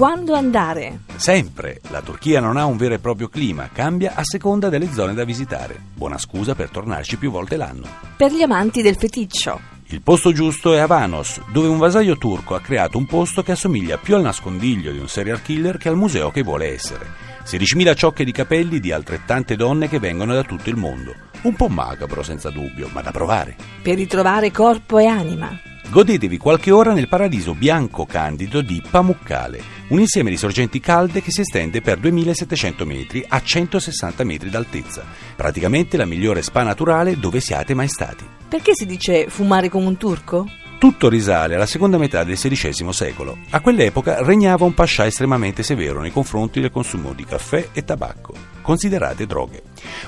quando andare? Sempre. La Turchia non ha un vero e proprio clima, cambia a seconda delle zone da visitare. Buona scusa per tornarci più volte l'anno. Per gli amanti del feticcio. Il posto giusto è Avanos, dove un vasaio turco ha creato un posto che assomiglia più al nascondiglio di un serial killer che al museo che vuole essere. 16.000 ciocche di capelli di altrettante donne che vengono da tutto il mondo. Un po' macabro, senza dubbio, ma da provare. Per ritrovare corpo e anima. Godetevi qualche ora nel paradiso bianco candido di Pamukkale, un insieme di sorgenti calde che si estende per 2700 metri a 160 metri d'altezza. Praticamente la migliore spa naturale dove siate mai stati. Perché si dice fumare come un turco? Tutto risale alla seconda metà del XVI secolo. A quell'epoca regnava un pascià estremamente severo nei confronti del consumo di caffè e tabacco, considerate droghe.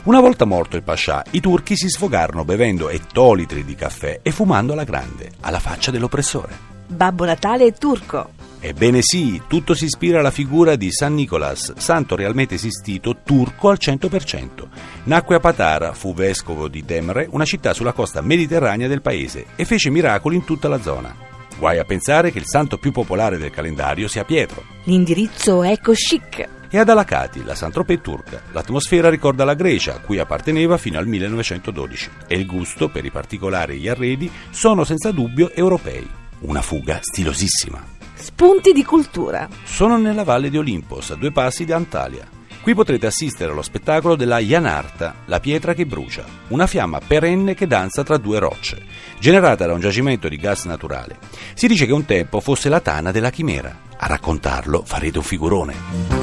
Una volta morto il pascià, i turchi si sfogarono bevendo ettolitri di caffè e fumando alla grande, alla faccia dell'oppressore. Babbo Natale è turco. Ebbene sì, tutto si ispira alla figura di San Nicolas, santo realmente esistito, turco al 100%. Nacque a Patara, fu vescovo di Demre, una città sulla costa mediterranea del paese, e fece miracoli in tutta la zona. Guai a pensare che il santo più popolare del calendario sia Pietro. L'indirizzo è eco chic. E ad Alacati, la Saint-Tropez turca. L'atmosfera ricorda la Grecia, a cui apparteneva fino al 1912, e il gusto, per i particolari e gli arredi, sono senza dubbio europei. Una fuga stilosissima. Spunti di cultura. Sono nella valle di Olimpos, a due passi da Antalya. Qui potrete assistere allo spettacolo della Janarta, la pietra che brucia, una fiamma perenne che danza tra due rocce, generata da un giacimento di gas naturale. Si dice che un tempo fosse la tana della chimera. A raccontarlo farete un figurone.